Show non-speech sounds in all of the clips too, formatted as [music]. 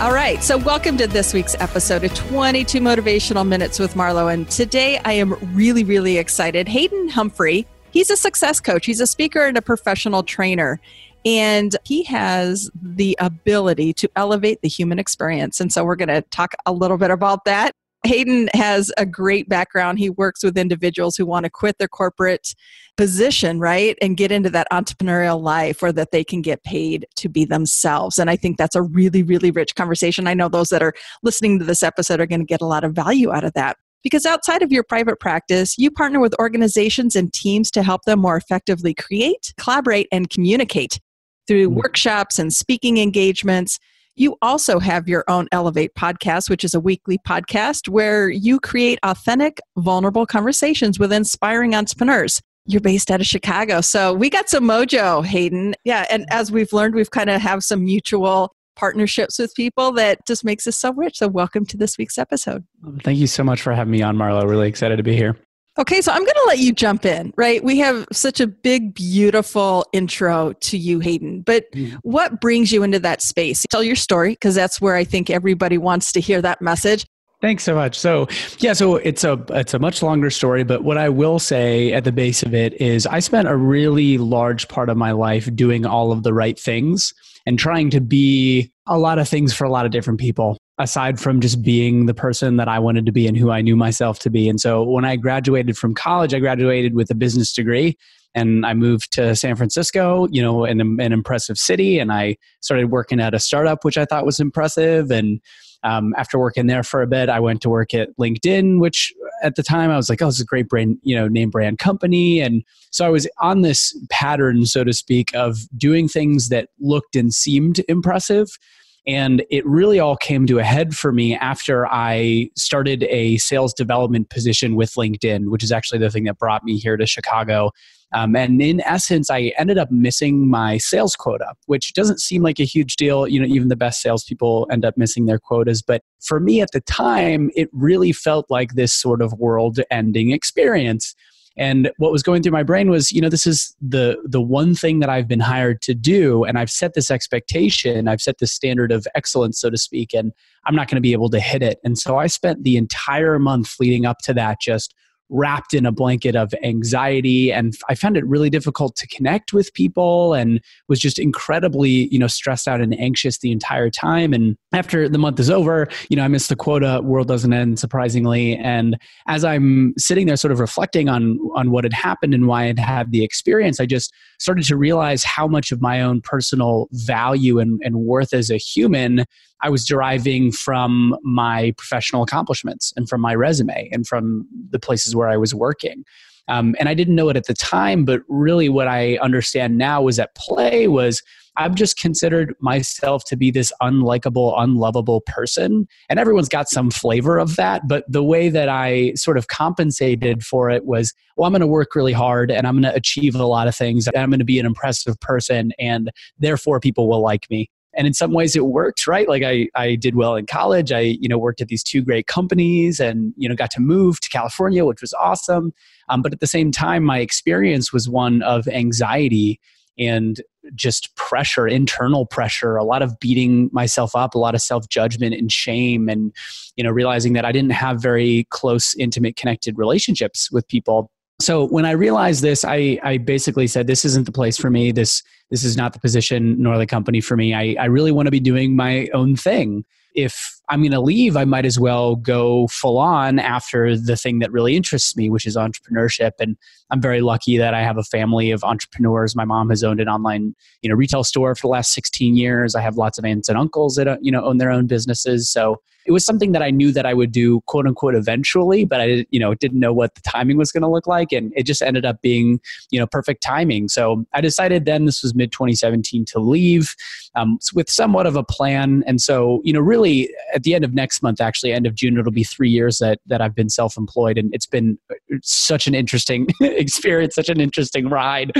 All right, so welcome to this week's episode of 22 Motivational Minutes with Marlo. And today I am really, really excited. Hayden Humphrey, he's a success coach, he's a speaker and a professional trainer. And he has the ability to elevate the human experience. And so we're going to talk a little bit about that. Hayden has a great background. He works with individuals who want to quit their corporate position, right, and get into that entrepreneurial life or that they can get paid to be themselves. And I think that's a really, really rich conversation. I know those that are listening to this episode are going to get a lot of value out of that. Because outside of your private practice, you partner with organizations and teams to help them more effectively create, collaborate, and communicate through mm-hmm. workshops and speaking engagements. You also have your own Elevate podcast, which is a weekly podcast where you create authentic, vulnerable conversations with inspiring entrepreneurs. You're based out of Chicago. So we got some mojo, Hayden. Yeah. And as we've learned, we've kind of have some mutual partnerships with people that just makes us so rich. So welcome to this week's episode. Thank you so much for having me on, Marlo. Really excited to be here. Okay, so I'm going to let you jump in, right? We have such a big, beautiful intro to you, Hayden. But mm-hmm. what brings you into that space? Tell your story, because that's where I think everybody wants to hear that message. Thanks so much. So, yeah, so it's a it's a much longer story, but what I will say at the base of it is I spent a really large part of my life doing all of the right things and trying to be a lot of things for a lot of different people aside from just being the person that I wanted to be and who I knew myself to be. And so when I graduated from college, I graduated with a business degree and I moved to San Francisco, you know, in an impressive city. And I started working at a startup, which I thought was impressive. And um, after working there for a bit, I went to work at LinkedIn, which at the time I was like, oh, this is a great brand, you know, name brand company. And so I was on this pattern, so to speak, of doing things that looked and seemed impressive and it really all came to a head for me after I started a sales development position with LinkedIn, which is actually the thing that brought me here to Chicago. Um, and in essence, I ended up missing my sales quota, which doesn't seem like a huge deal. You know, even the best salespeople end up missing their quotas. But for me at the time, it really felt like this sort of world ending experience. And what was going through my brain was, you know, this is the the one thing that I've been hired to do, and I've set this expectation, I've set this standard of excellence, so to speak, and I'm not going to be able to hit it. And so I spent the entire month leading up to that just wrapped in a blanket of anxiety. And i found it really difficult to connect with people and was just incredibly you know stressed out and anxious the entire time. And after the month is over you know i missed the quota world doesn't end surprisingly. And as i'm sitting there sort of reflecting on on what had happened and why i'd had the experience i just started to realize how much of my own personal value and, and worth as a human I was deriving from my professional accomplishments and from my resume and from the places where I was working. Um, and I didn't know it at the time, but really what I understand now was at play was I've just considered myself to be this unlikable, unlovable person. And everyone's got some flavor of that. But the way that I sort of compensated for it was, well, I'm going to work really hard and I'm going to achieve a lot of things. And I'm going to be an impressive person. And therefore, people will like me and in some ways it worked right? Like i i did well in college. I you know worked at these two great companies and you know got to move to california which was awesome. Um, but at the same time my experience was one of anxiety and just pressure internal pressure a lot of beating myself up a lot of self-judgment and shame and you know realizing that i didn't have very close intimate connected relationships with people. So when I realized this, I, I basically said, this isn't the place for me. This, this is not the position nor the company for me. I, I really want to be doing my own thing. If I'm going to leave, I might as well go full on after the thing that really interests me, which is entrepreneurship. And I'm very lucky that I have a family of entrepreneurs. My mom has owned an online, you know, retail store for the last 16 years. I have lots of aunts and uncles that, you know, own their own businesses. So it was something that I knew that I would do quote unquote eventually, but I didn't, you know, didn't know what the timing was going to look like. And it just ended up being, you know, perfect timing. So I decided then this was mid 2017 to leave um, with somewhat of a plan. And so, you know, really at the end of next month, actually end of June, it'll be three years that, that I've been self-employed and it's been uh, such an interesting [laughs] experience, such an interesting ride.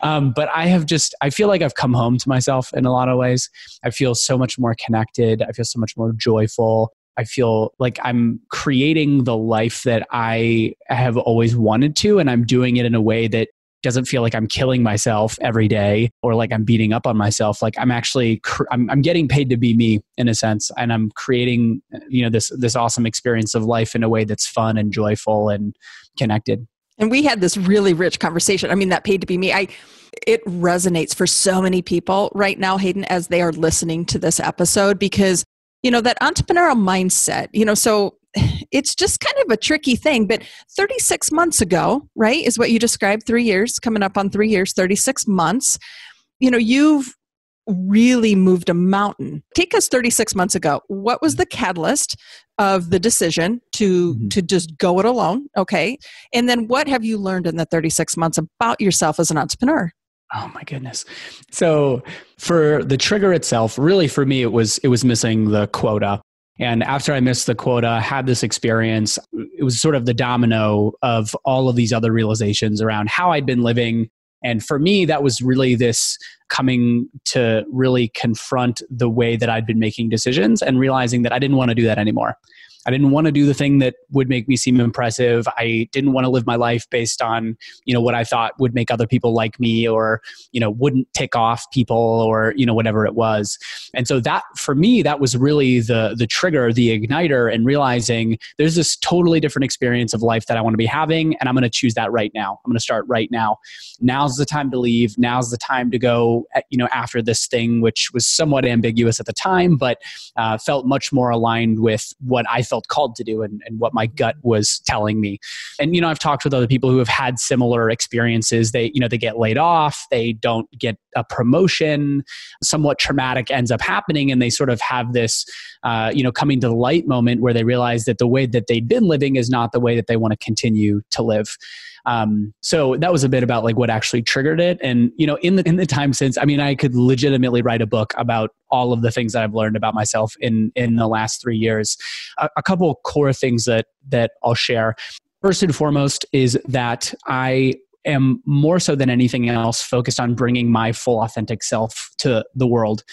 Um, but I have just, I feel like I've come home to myself in a lot of ways. I feel so much more connected. I feel so much more joyful. I feel like I'm creating the life that I have always wanted to, and I'm doing it in a way that doesn't feel like I'm killing myself every day or like I'm beating up on myself. Like I'm actually, cr- I'm, I'm getting paid to be me in a sense, and I'm creating, you know, this this awesome experience of life in a way that's fun and joyful and connected. And we had this really rich conversation. I mean, that paid to be me. I it resonates for so many people right now, Hayden, as they are listening to this episode because you know that entrepreneurial mindset. You know, so it's just kind of a tricky thing. But 36 months ago, right, is what you described. Three years coming up on three years. 36 months. You know, you've really moved a mountain. Take us 36 months ago. What was the catalyst of the decision to mm-hmm. to just go it alone? Okay. And then what have you learned in the 36 months about yourself as an entrepreneur? Oh my goodness. So for the trigger itself, really for me it was it was missing the quota. And after I missed the quota, had this experience, it was sort of the domino of all of these other realizations around how I'd been living, and for me, that was really this coming to really confront the way that I'd been making decisions and realizing that I didn't want to do that anymore. I didn't want to do the thing that would make me seem impressive. I didn't want to live my life based on, you know, what I thought would make other people like me or, you know, wouldn't tick off people or, you know, whatever it was. And so that for me, that was really the the trigger, the igniter and realizing there's this totally different experience of life that I want to be having and I'm going to choose that right now. I'm going to start right now. Now's the time to leave. Now's the time to go, eh, you know, after this thing which was somewhat ambiguous at the time but uh, felt much more aligned with what I felt called to do and, and what my gut was telling me. And, you know, I've talked with other people who have had similar experiences. They, you know, they get laid off, they don't get a promotion, somewhat traumatic ends up happening, and they sort of have this, uh, you know, coming to the light moment where they realize that the way that they'd been living is not the way that they want to continue to live. Um, so that was a bit about like what actually triggered it. And you know, in the in the time since, I mean, I could legitimately write a book about all of the things that I've learned about myself in in the last three years. A, a couple core things that that I'll share. First and foremost is that I am more so than anything else focused on bringing my full authentic self to the world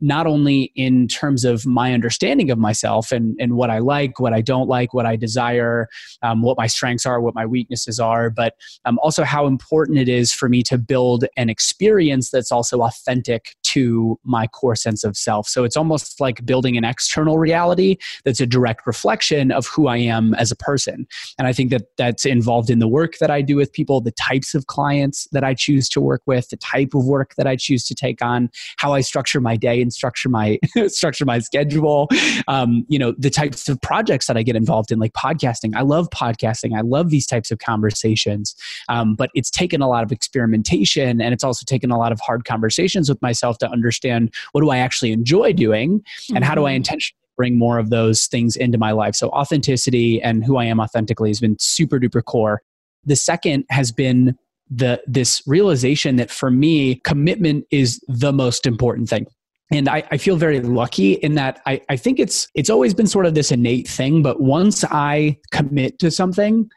not only in terms of my understanding of myself and, and what I like, what I don't like, what I desire, um, what my strengths are, what my weaknesses are, but um, also how important it is for me to build an experience that's also authentic to my core sense of self. So it's almost like building an external reality that's a direct reflection of who I am as a person. And I think that that's involved in the work that I do with people, the types of clients that I choose to work with, the type of work that I choose to take on, how I structure my day and structure my [laughs] structure my schedule. Um, you know the types of projects that i get involved in like podcasting. I love podcasting. I love these types of conversations. Um, but it's taken a lot of experimentation and it's also taken a lot of hard conversations with myself to understand what do i actually enjoy doing? And mm-hmm. how do i mm-hmm. intentionally bring more of those things into my life? So authenticity and who i am authentically has been super duper core. The second has been the this realization that for me commitment is the most important thing and I, I, feel very lucky in that I, I think it's it's always been sort of this innate thing but once i commit to something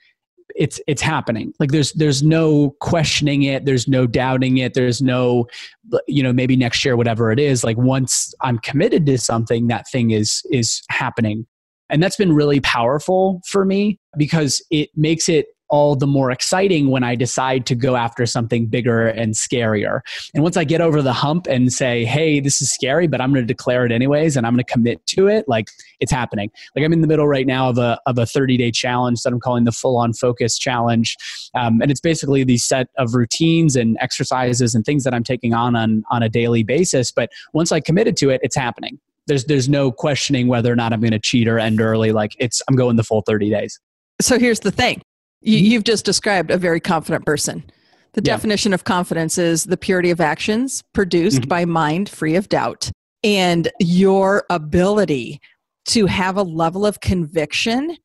it's it's happening. Like there's there's no questioning it there's no doubting it there's no you know maybe next year whatever it is like once i'm committed to something that thing is is happening. And that's been really powerful for me because it makes it all the more exciting when I decide to go after something bigger and scarier. And once I get over the hump and say, hey, this is scary, but I'm going to declare it anyways and I'm going to commit to it, like it's happening. Like I'm in the middle right now of a, of a 30 day challenge that I'm calling the full on focus challenge. Um, and it's basically these set of routines and exercises and things that I'm taking on, on on a daily basis. But once I committed to it, it's happening. There's, there's no questioning whether or not I'm going to cheat or end early. Like it's, I'm going the full 30 days. So here's the thing you, have just described a very confident person. The yeah. definition of confidence is the purity of actions produced mm-hmm. by mind free of doubt and your ability to have a level of conviction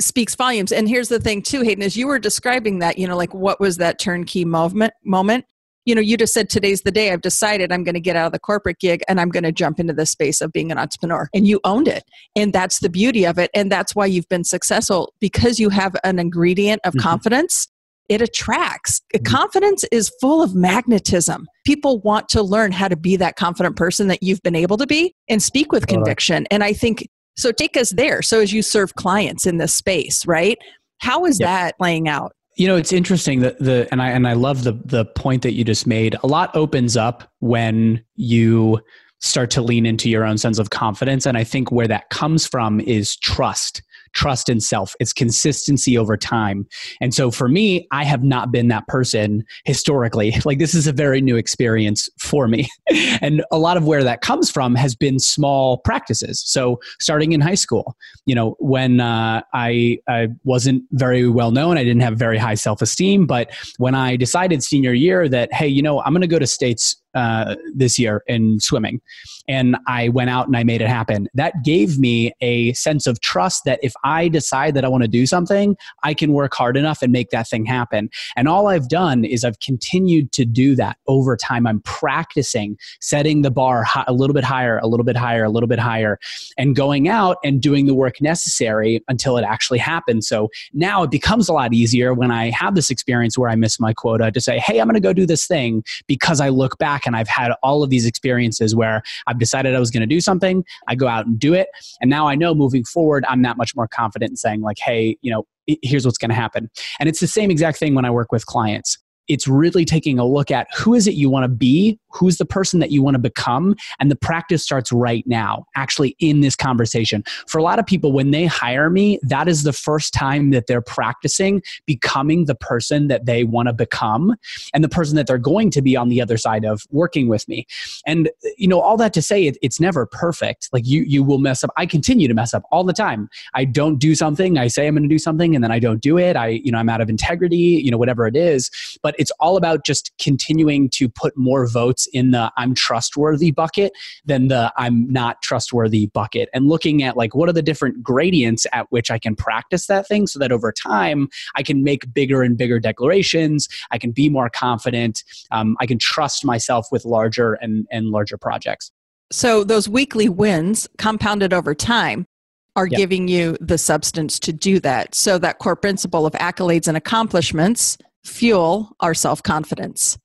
speaks volumes. And here's the thing too, Hayden, as you were describing that, you know, like what was that turnkey moment moment? You know, you just said today's the day I've decided I'm going to get out of the corporate gig and I'm going to jump into the space of being an entrepreneur. And you owned it. And that's the beauty of it. And that's why you've been successful because you have an ingredient of mm-hmm. confidence it attracts. Mm-hmm. Confidence is full of magnetism. People want to learn how to be that confident person that you've been able to be and speak with conviction. And I think so take us there. So as you serve clients in this space, right? How is yep. that playing out? You know, it's interesting that the and I and I love the the point that you just made. A lot opens up when you start to lean into your own sense of confidence and I think where that comes from is trust trust in self, it's consistency over time. And so for me, I have not been that person historically. [laughs] Like this is a very new experience for me. [laughs] and a lot of where that comes from has been small practices. So starting in high school, you know, when uh, I, I wasn't very well known, I didn't have very high self esteem. But when I decided senior year that, hey, you know, I'm going to go to states uh, this year in swimming. And I went out and I made it happen. That gave me a sense of trust that if I decide that I want to do something, I can work hard enough and make that thing happen. And all I've done is I've continued to do that over time. I'm practicing setting the bar a little bit higher, a little bit higher, a little bit higher, and going out and doing the work necessary until it actually happens. So now it becomes a lot easier when I have this experience where I miss my quota to say, hey, I'm going to go do this thing because I look back and I've had all of these experiences where I've decided I was going to do something, I go out and do it, and now I know moving forward I'm that much more confident in saying like, hey, you know, here's what's going to happen. And it's the same exact thing when I work with clients it's really taking a look at who is it you want to be who's the person that you want to become and the practice starts right now actually in this conversation. For a lot of people when they hire me that is the first time that they're practicing becoming the person that they want to become and the person that they're going to be on the other side of working with me. And you know all that to say it, it's never perfect. Like you you will mess up. I continue to mess up all the time. I don't do something i say i'm going to do something and then i don't do it. I you know i'm out of integrity you know whatever it is. But it's all about just continuing to put more votes in the I'm trustworthy bucket than the I'm not trustworthy bucket and looking at like what are the different gradients at which I can practice that thing so that over time I can make bigger and bigger declarations. I can be more confident. Um, I can trust myself with larger and, and larger projects. So those weekly wins compounded over time are yep. giving you the substance to do that. So that core principle of accolades and accomplishments fuel our self confidence.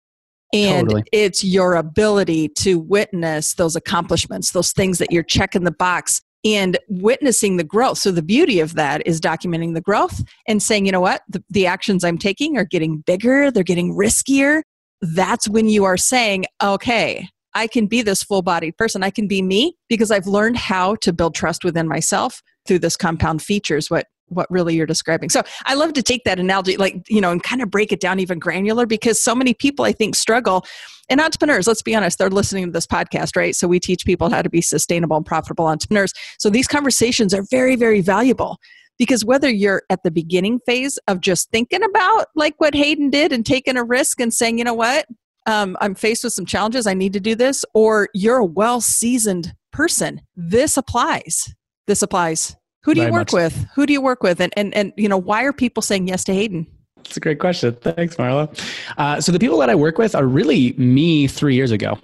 And totally. it's your ability to witness those accomplishments, those things that you're checking the box and witnessing the growth. So, the beauty of that is documenting the growth and saying, you know what, the, the actions I'm taking are getting bigger, they're getting riskier. That's when you are saying, okay, I can be this full bodied person. I can be me because I've learned how to build trust within myself through this compound features, what what really you're describing. So I love to take that analogy, like, you know, and kind of break it down even granular because so many people I think struggle. And entrepreneurs, let's be honest, they're listening to this podcast, right? So we teach people how to be sustainable and profitable entrepreneurs. So these conversations are very, very valuable because whether you're at the beginning phase of just thinking about like what Hayden did and taking a risk and saying, you know what, um, I'm faced with some challenges, I need to do this, or you're a well seasoned person, this applies. This applies who do you work with? Who do you work with? And, and, and, you know, why are people saying yes to Hayden? It's a great question. Thanks, Marla. Uh, so the people that I work with are really me three years ago.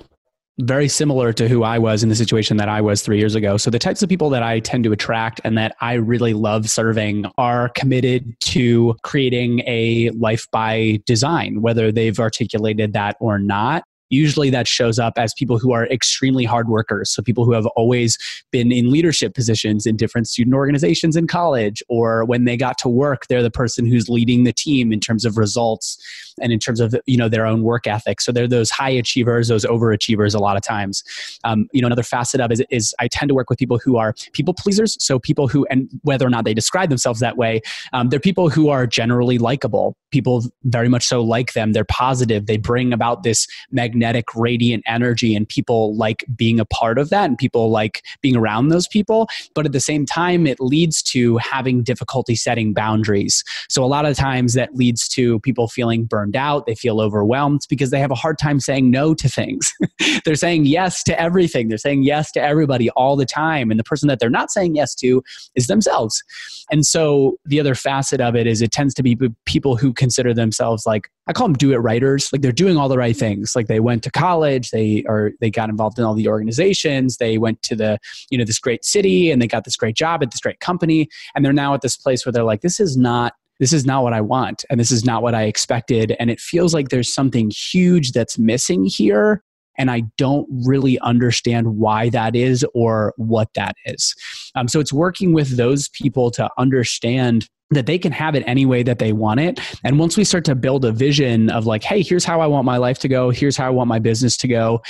Very similar to who I was in the situation that I was three years ago. So, the types of people that I tend to attract and that I really love serving are committed to creating a life by design, whether they've articulated that or not usually that shows up as people who are extremely hard workers. So people who have always been in leadership positions in different student organizations in college, or when they got to work, they're the person who's leading the team in terms of results and in terms of you know their own work ethic. So they're those high achievers, those overachievers a lot of times. Um, you know, another facet of is, is I tend to work with people who are people pleasers. So people who, and whether or not they describe themselves that way, um, they're people who are generally likable. People very much so like them. They're positive. They bring about this magnetic magnetic, radiant energy, and people like being a part of that, and people like being around those people. But at the same time, it leads to having difficulty setting boundaries. So a lot of times that leads to people feeling burned out, they feel overwhelmed because they have a hard time saying no to things. [laughs] they're saying yes to everything, they're saying yes to everybody all the time. And the person that they're not saying yes to is themselves. And so the other facet of it is it tends to be people who consider themselves like I call them do it writers. Like they're doing all the right things. Like they went to college, they are they got involved in all the organizations, they went to the, you know, this great city and they got this great job at this great company. And they're now at this place where they're like, this is not this is not what I want and this is not what I expected. And it feels like there's something huge that's missing here. And I don't really understand why that is or what that is. Um, so it's working with those people to understand that they can have it any way that they want it. And once we start to build a vision of like, hey, here's how I want my life to go, here's how I want my business to go,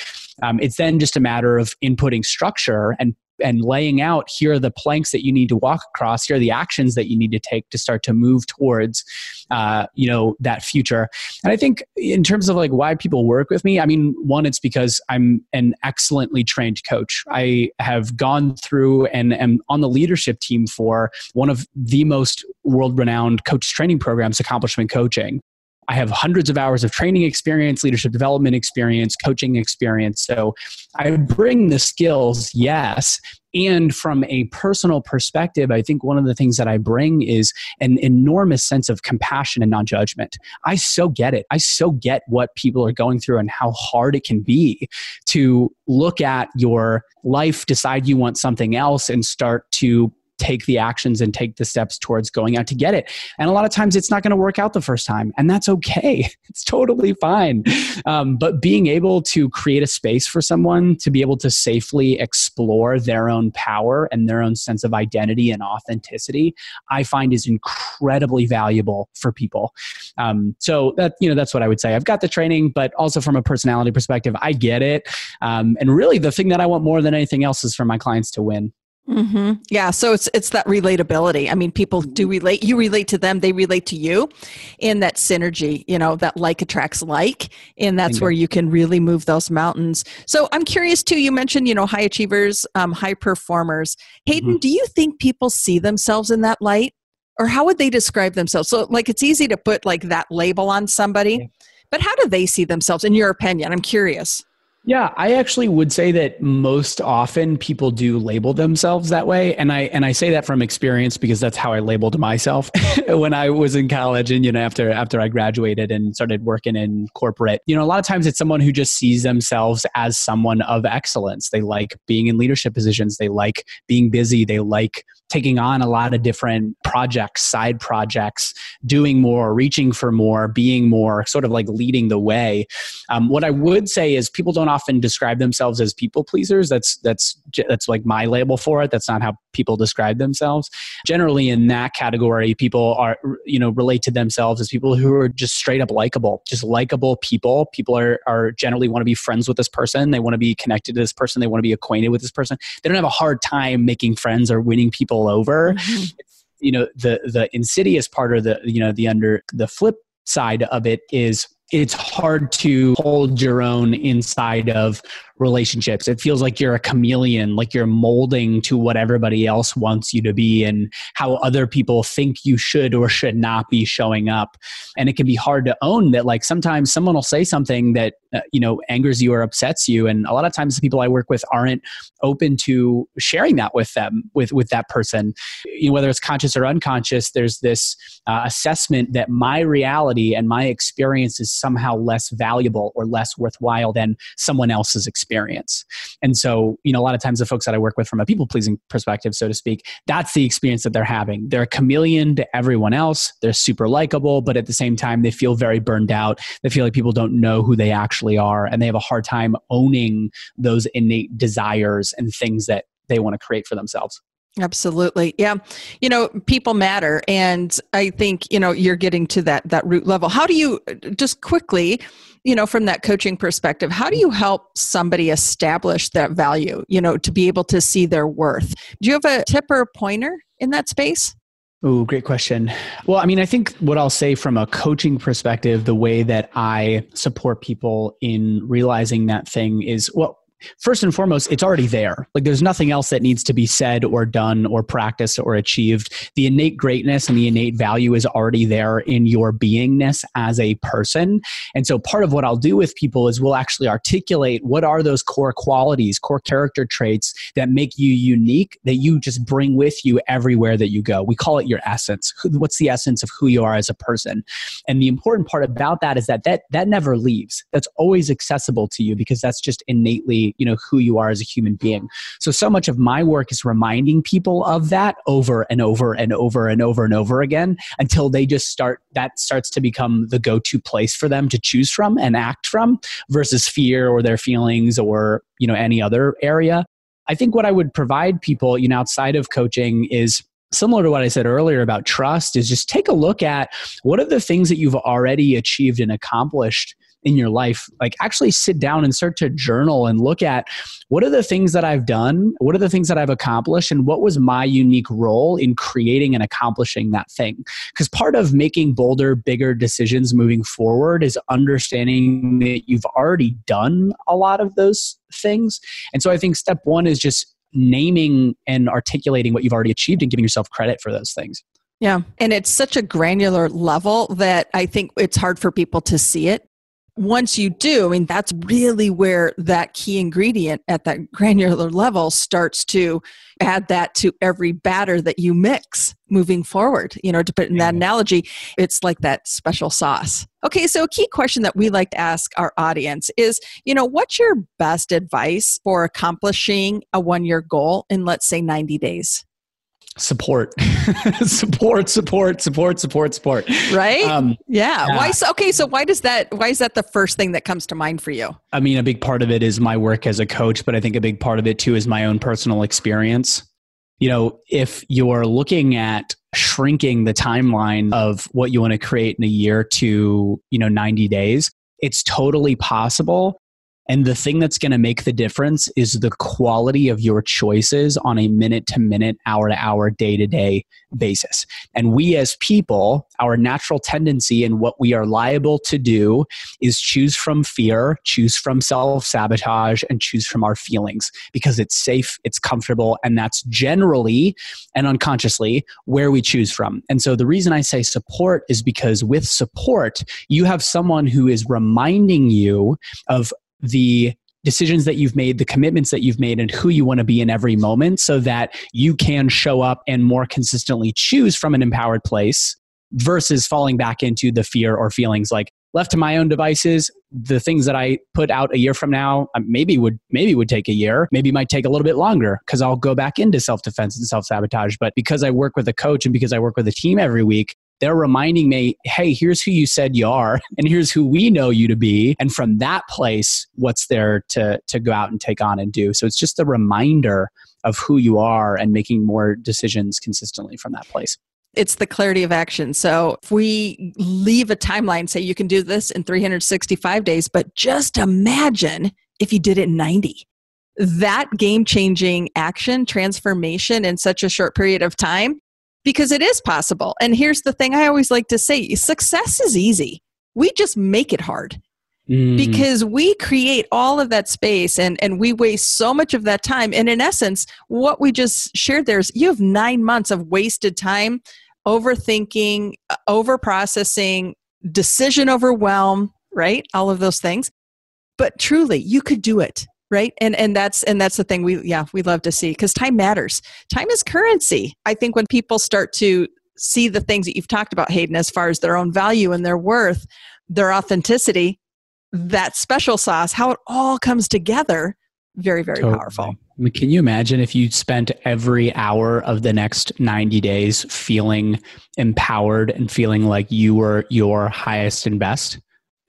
um, it's then just a matter of inputting structure and and laying out here are the planks that you need to walk across. Here are the actions that you need to take to start to move towards uh, you know that future. And i think in terms of like why people work with me i mean one it's because i'm an excellently trained coach. I have gone through and am on the leadership team for one of the most world renowned coach training programs accomplishment coaching I have hundreds of hours of training experience, leadership development experience, coaching experience. So I bring the skills, yes. And from a personal perspective, I think one of the things that I bring is an enormous sense of compassion and non judgment. I so get it. I so get what people are going through and how hard it can be to look at your life, decide you want something else, and start to take the actions and take the steps towards going out to get it. And a lot of times it's not going to work out the first time, and that's okay. [laughs] It's totally fine. Um, but being able to create a space for someone to be able to safely explore their own power and their own sense of identity and authenticity, I find is incredibly valuable for people. Um, so that you know that's what I would say. I've got the training, but also from a personality perspective, I get it. Um, and really, the thing that I want more than anything else is for my clients to win. Mm-hmm. Yeah, so it's it's that relatability. I mean, people do mm-hmm. relate. You relate to them; they relate to you, in that synergy. You know, that like attracts like, and that's where you can really move those mountains. So, I'm curious too. You mentioned, you know, high achievers, um, high performers. Hayden, mm-hmm. do you think people see themselves in that light, or how would they describe themselves? So, like, it's easy to put like that label on somebody, yeah. but how do they see themselves, in your opinion? I'm curious. Yeah, I actually would say that most often people do label themselves that way and I and I say that from experience because that's how I labeled myself [laughs] when I was in college and you know after after I graduated and started working in corporate. You know, a lot of times it's someone who just sees themselves as someone of excellence. They like being in leadership positions, they like being busy, they like taking on a lot of different projects, side projects, doing more, reaching for more, being more, sort of like leading the way. Um, what I would say is people don't often describe themselves as people pleasers. That's that's that's like my label for it. That's not how people describe themselves. Generally, in that category, people are you know relate to themselves as people who are just straight up likable, just likable people. People are are generally want to be friends with this person. They want to be connected to this person. They want to be acquainted with this person. They don't have a hard time making friends or winning people over. Mm-hmm. You know, the the insidious part or the you know the under the flip side of it is it's hard to hold your own inside of relationships. It feels like you're a chameleon, like you're molding to what everybody else wants you to be and how other people think you should or should not be showing up. And it can be hard to own that, like, sometimes someone will say something that, uh, you know, angers you or upsets you. And a lot of times the people I work with aren't open to sharing that with them, with, with that person. You know, whether it's conscious or unconscious, there's this uh, assessment that my reality and my experience is somehow less valuable or less worthwhile than someone else's experience experience. And so, you know, a lot of times the folks that I work with from a people pleasing perspective, so to speak, that's the experience that they're having. They're a chameleon to everyone else. They're super likable, but at the same time, they feel very burned out. They feel like people don't know who they actually are, and they have a hard time owning those innate desires and things that they want to create for themselves. Absolutely. Yeah. You know, people matter and I think, you know, you're getting to that that root level. How do you just quickly, you know, from that coaching perspective, how do you help somebody establish that value, you know, to be able to see their worth? Do you have a tip or a pointer in that space? Oh, great question. Well, I mean, I think what I'll say from a coaching perspective, the way that I support people in realizing that thing is well, first and foremost, it's already there. Like there's nothing else that needs to be said or done or practiced or achieved. The innate greatness and the innate value is already there in your beingness as a person. And so part of what I'll do with people is we'll actually articulate what are those core qualities, core character traits that make you unique that you just bring with you everywhere that you go. We call it your essence. What's the essence of who you are as a person? And the important part about that is that that, that never leaves. That's always accessible to you because that's just innately you know who you are as a human being. So so much of my work is reminding people of that over and over and over and over and over again until they just start that starts to become the go-to place for them to choose from and act from versus fear or their feelings or you know any other area. I think what i would provide people you know outside of coaching is similar to what I said earlier about trust is just take a look at what are the things that you've already achieved and accomplished in your life like actually sit down and start to journal and look at what are the things that i've done what are the things that i've accomplished and what was my unique role in creating and accomplishing that thing. Because part of making bolder bigger decisions moving forward is understanding that you've already done a lot of those things. And so i think step one is just naming and articulating what you've already achieved and giving yourself credit for those things. Yeah. And it's such a granular level that I think it's hard for people to see it once you do, I mean, that's really where that key ingredient at that [laughs] granular level starts to add that to every batter that you mix moving forward. You know, to put in that mm-hmm. analogy, it's like that special sauce. Okay, so a key question that we like to ask our audience is, you know, what's your best advice for accomplishing a one year goal in, let's say, 90 days? Support. [laughs] Support support support support support. Right? Um, yeah. yeah. why so okay so why does that why is that the first thing that comes to mind for you? I mean a big part of it is my work as a coach but i think a big part of it too is my own personal experience. You know if you're looking at shrinking the timeline of what you want to create in a year to you know 90 days it's totally possible and the thing that's going to make the difference is the quality of your choices on a minute to minute, hour to hour, day to day basis. And we as people, our natural tendency and what we are liable to do is choose from fear, choose from self sabotage, and choose from our feelings because it's safe, it's comfortable, and that's generally and unconsciously where we choose from. And so the reason I say support is because with support, you have someone who is reminding you of the decisions that you've made, the commitments that you've made, and who you want to be in every moment so that you can show up and more consistently choose from an empowered place versus falling back into the fear or feelings like left to my own devices the things that i put out a year from now uh, maybe would maybe would take a year maybe might take a little bit longer because i'll go back into self-defense and self-sabotage but because i work with a coach and because i work with a team every week they're reminding me, hey, here's who you said you are, [laughs] and here's who we know you to be. And from that place, what's there to, to go out and take on and do. So it's just a reminder of who you are and making more decisions consistently from that place. It's the clarity of action. So if we leave a timeline, say you can do this in 365 days, but just imagine if you did it in 90 that game changing action transformation in such a short period of time because it is possible. And here's the thing I always like to say success is easy. We just make it hard. Mm. Because we create all of that space and, and we waste so much of that time. And in essence, what we just shared there is you have nine months of wasted time overthinking, uh, over processing, decision overwhelm, right? All of those things. But truly, you could do it right? And and that's and that's the thing we yeah we love to see because time matters. Time is currency. I think when people start to see the things that you've talked about hayden as far as their own value and their worth their authenticity that special sauce how it all comes together very very totally. powerful. I mean, can you imagine if you spent every hour of the next 90 days feeling empowered and feeling like you were your highest and best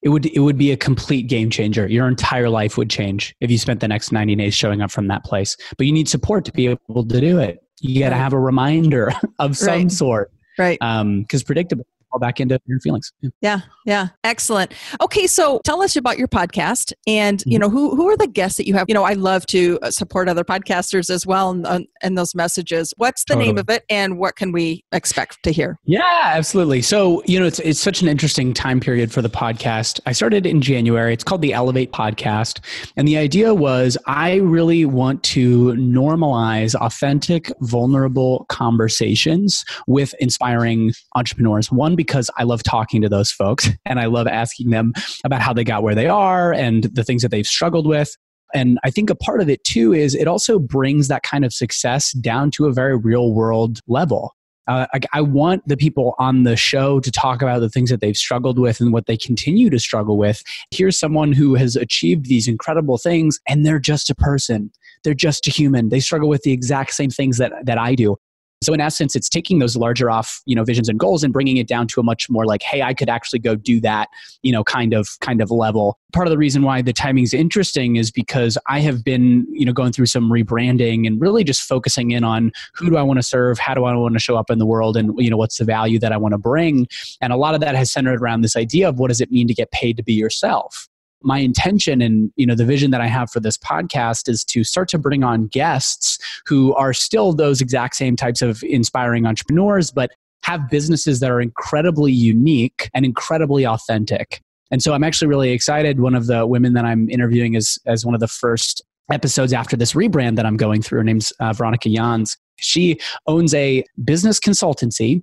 it would it would be a complete game changer. Your entire life would change if you spent the next 90 days showing up from that place. But you need support to be able to do it. You got to have a reminder [laughs] of some right. sort. Right. Um, cuz predictable fall back into your feelings. Yeah. yeah, yeah, excellent. Okay, so tell us about your podcast, and you mm-hmm. know who who are the guests that you have. You know, I love to uh, support other podcasters as well, and, and those messages. What's the totally. name of it, and what can we expect to hear? Yeah, absolutely. So you know, it's it's such an interesting time period for the podcast. I started in January. It's called the Elevate Podcast, and the idea was I really want to normalize authentic, vulnerable conversations with inspiring entrepreneurs. One, because I love talking to those folks [laughs] and I love asking them about how they got where they are and the things that they've struggled with. And I think a part of it too is it also brings that kind of success down to a very real world level. Uh, I, I, want the people on the show to talk about the things that they've struggled with and what they continue to struggle with. Here's someone who has achieved these incredible things, and they're just a person. They're just a human. They struggle with the exact same things that, that I do. So in essence, it's taking those larger off, you know, visions and goals and bringing it down to a much more like, hey, I could actually go do that, you know, kind of kind of level. Part of the reason why the timing is interesting is because I have been, you know, going through some rebranding and really just focusing in on who do I want to serve, how do I want to show up in the world, and you know, what's the value that I want to bring. And a lot of that has centered around this idea of what does it mean to get paid to be yourself my intention and you know the vision that i have for this podcast is to start to bring on guests who are still those exact same types of inspiring entrepreneurs but have businesses that are incredibly unique and incredibly authentic. And so i'm actually really excited. One of the women that i'm interviewing is as one of the first episodes after this rebrand that i'm going through her name's uh, veronica jans she owns a business consultancy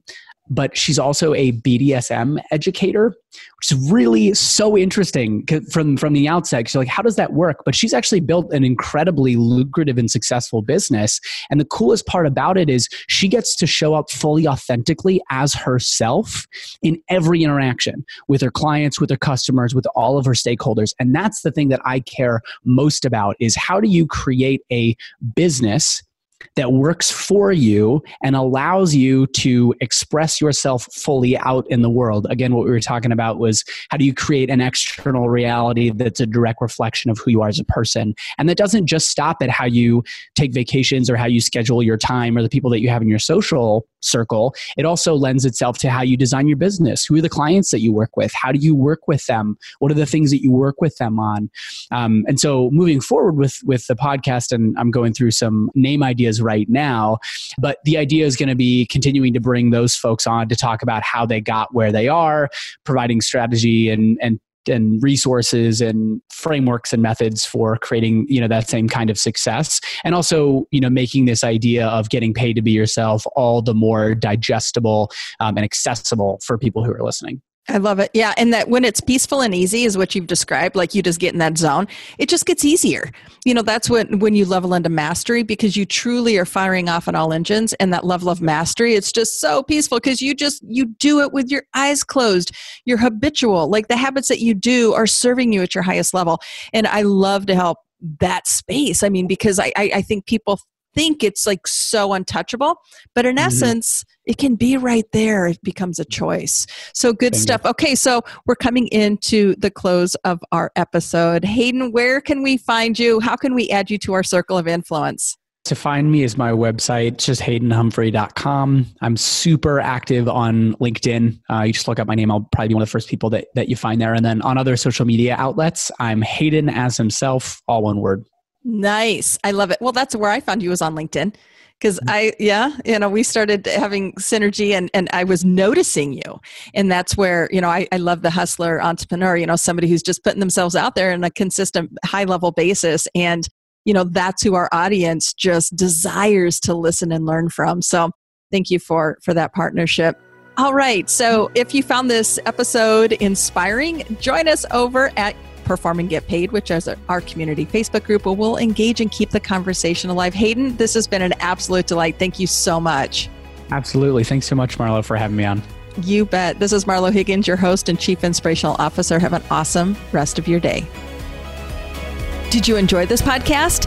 but she's also a BDSM educator, which is really so interesting from, from the outset. She's like, how does that work? But she's actually built an incredibly lucrative and successful business. And the coolest part about it is she gets to show up fully authentically as herself in every interaction with her clients, with her customers, with all of her stakeholders. And that's the thing that I care most about is how do you create a business that works for you and allows you to express yourself fully out in the world. Again, what we were talking about was how do you create an external reality that's a direct reflection of who you are as a person? And that doesn't just stop at how you take vacations or how you schedule your time or the people that you have in your social circle. It also lends itself to how you design your business. Who are the clients that you work with? How do you work with them? What are the things that you work with them on? Um, and so moving forward with with the podcast, and I'm going through some name ideas right now, but the idea is going to be continuing to bring those folks on to talk about how they got where they are, providing strategy and and and resources and frameworks and methods for creating you know that same kind of success and also you know making this idea of getting paid to be yourself all the more digestible um, and accessible for people who are listening I love it. Yeah. And that when it's peaceful and easy is what you've described, like you just get in that zone, it just gets easier. You know, that's when, when you level into mastery because you truly are firing off on all engines and that level of mastery, it's just so peaceful because you just, you do it with your eyes closed. You're habitual. Like the habits that you do are serving you at your highest level. And I love to help that space. I mean, because I, I, I think people think it's like so untouchable, but in mm-hmm. essence, it can be right there. It becomes a choice. So good Thank stuff. You. Okay, so we're coming into the close of our episode. Hayden, where can we find you? How can we add you to our circle of influence? To find me is my website, it's just haydenhumphrey.com. I'm super active on LinkedIn. Uh, you just look up my name, I'll probably be one of the first people that, that you find there. And then on other social media outlets, I'm Hayden as himself, all one word. Nice. I love it. Well, that's where I found you was on LinkedIn because mm-hmm. I, yeah, you know, we started having synergy and, and I was noticing you. And that's where, you know, I, I love the hustler entrepreneur, you know, somebody who's just putting themselves out there on a consistent high level basis. And, you know, that's who our audience just desires to listen and learn from. So thank you for, for that partnership. All right. So if you found this episode inspiring, join us over at Perform and Get Paid, which is our community Facebook group, where we'll engage and keep the conversation alive. Hayden, this has been an absolute delight. Thank you so much. Absolutely. Thanks so much, Marlo, for having me on. You bet. This is Marlo Higgins, your host and Chief Inspirational Officer. Have an awesome rest of your day. Did you enjoy this podcast?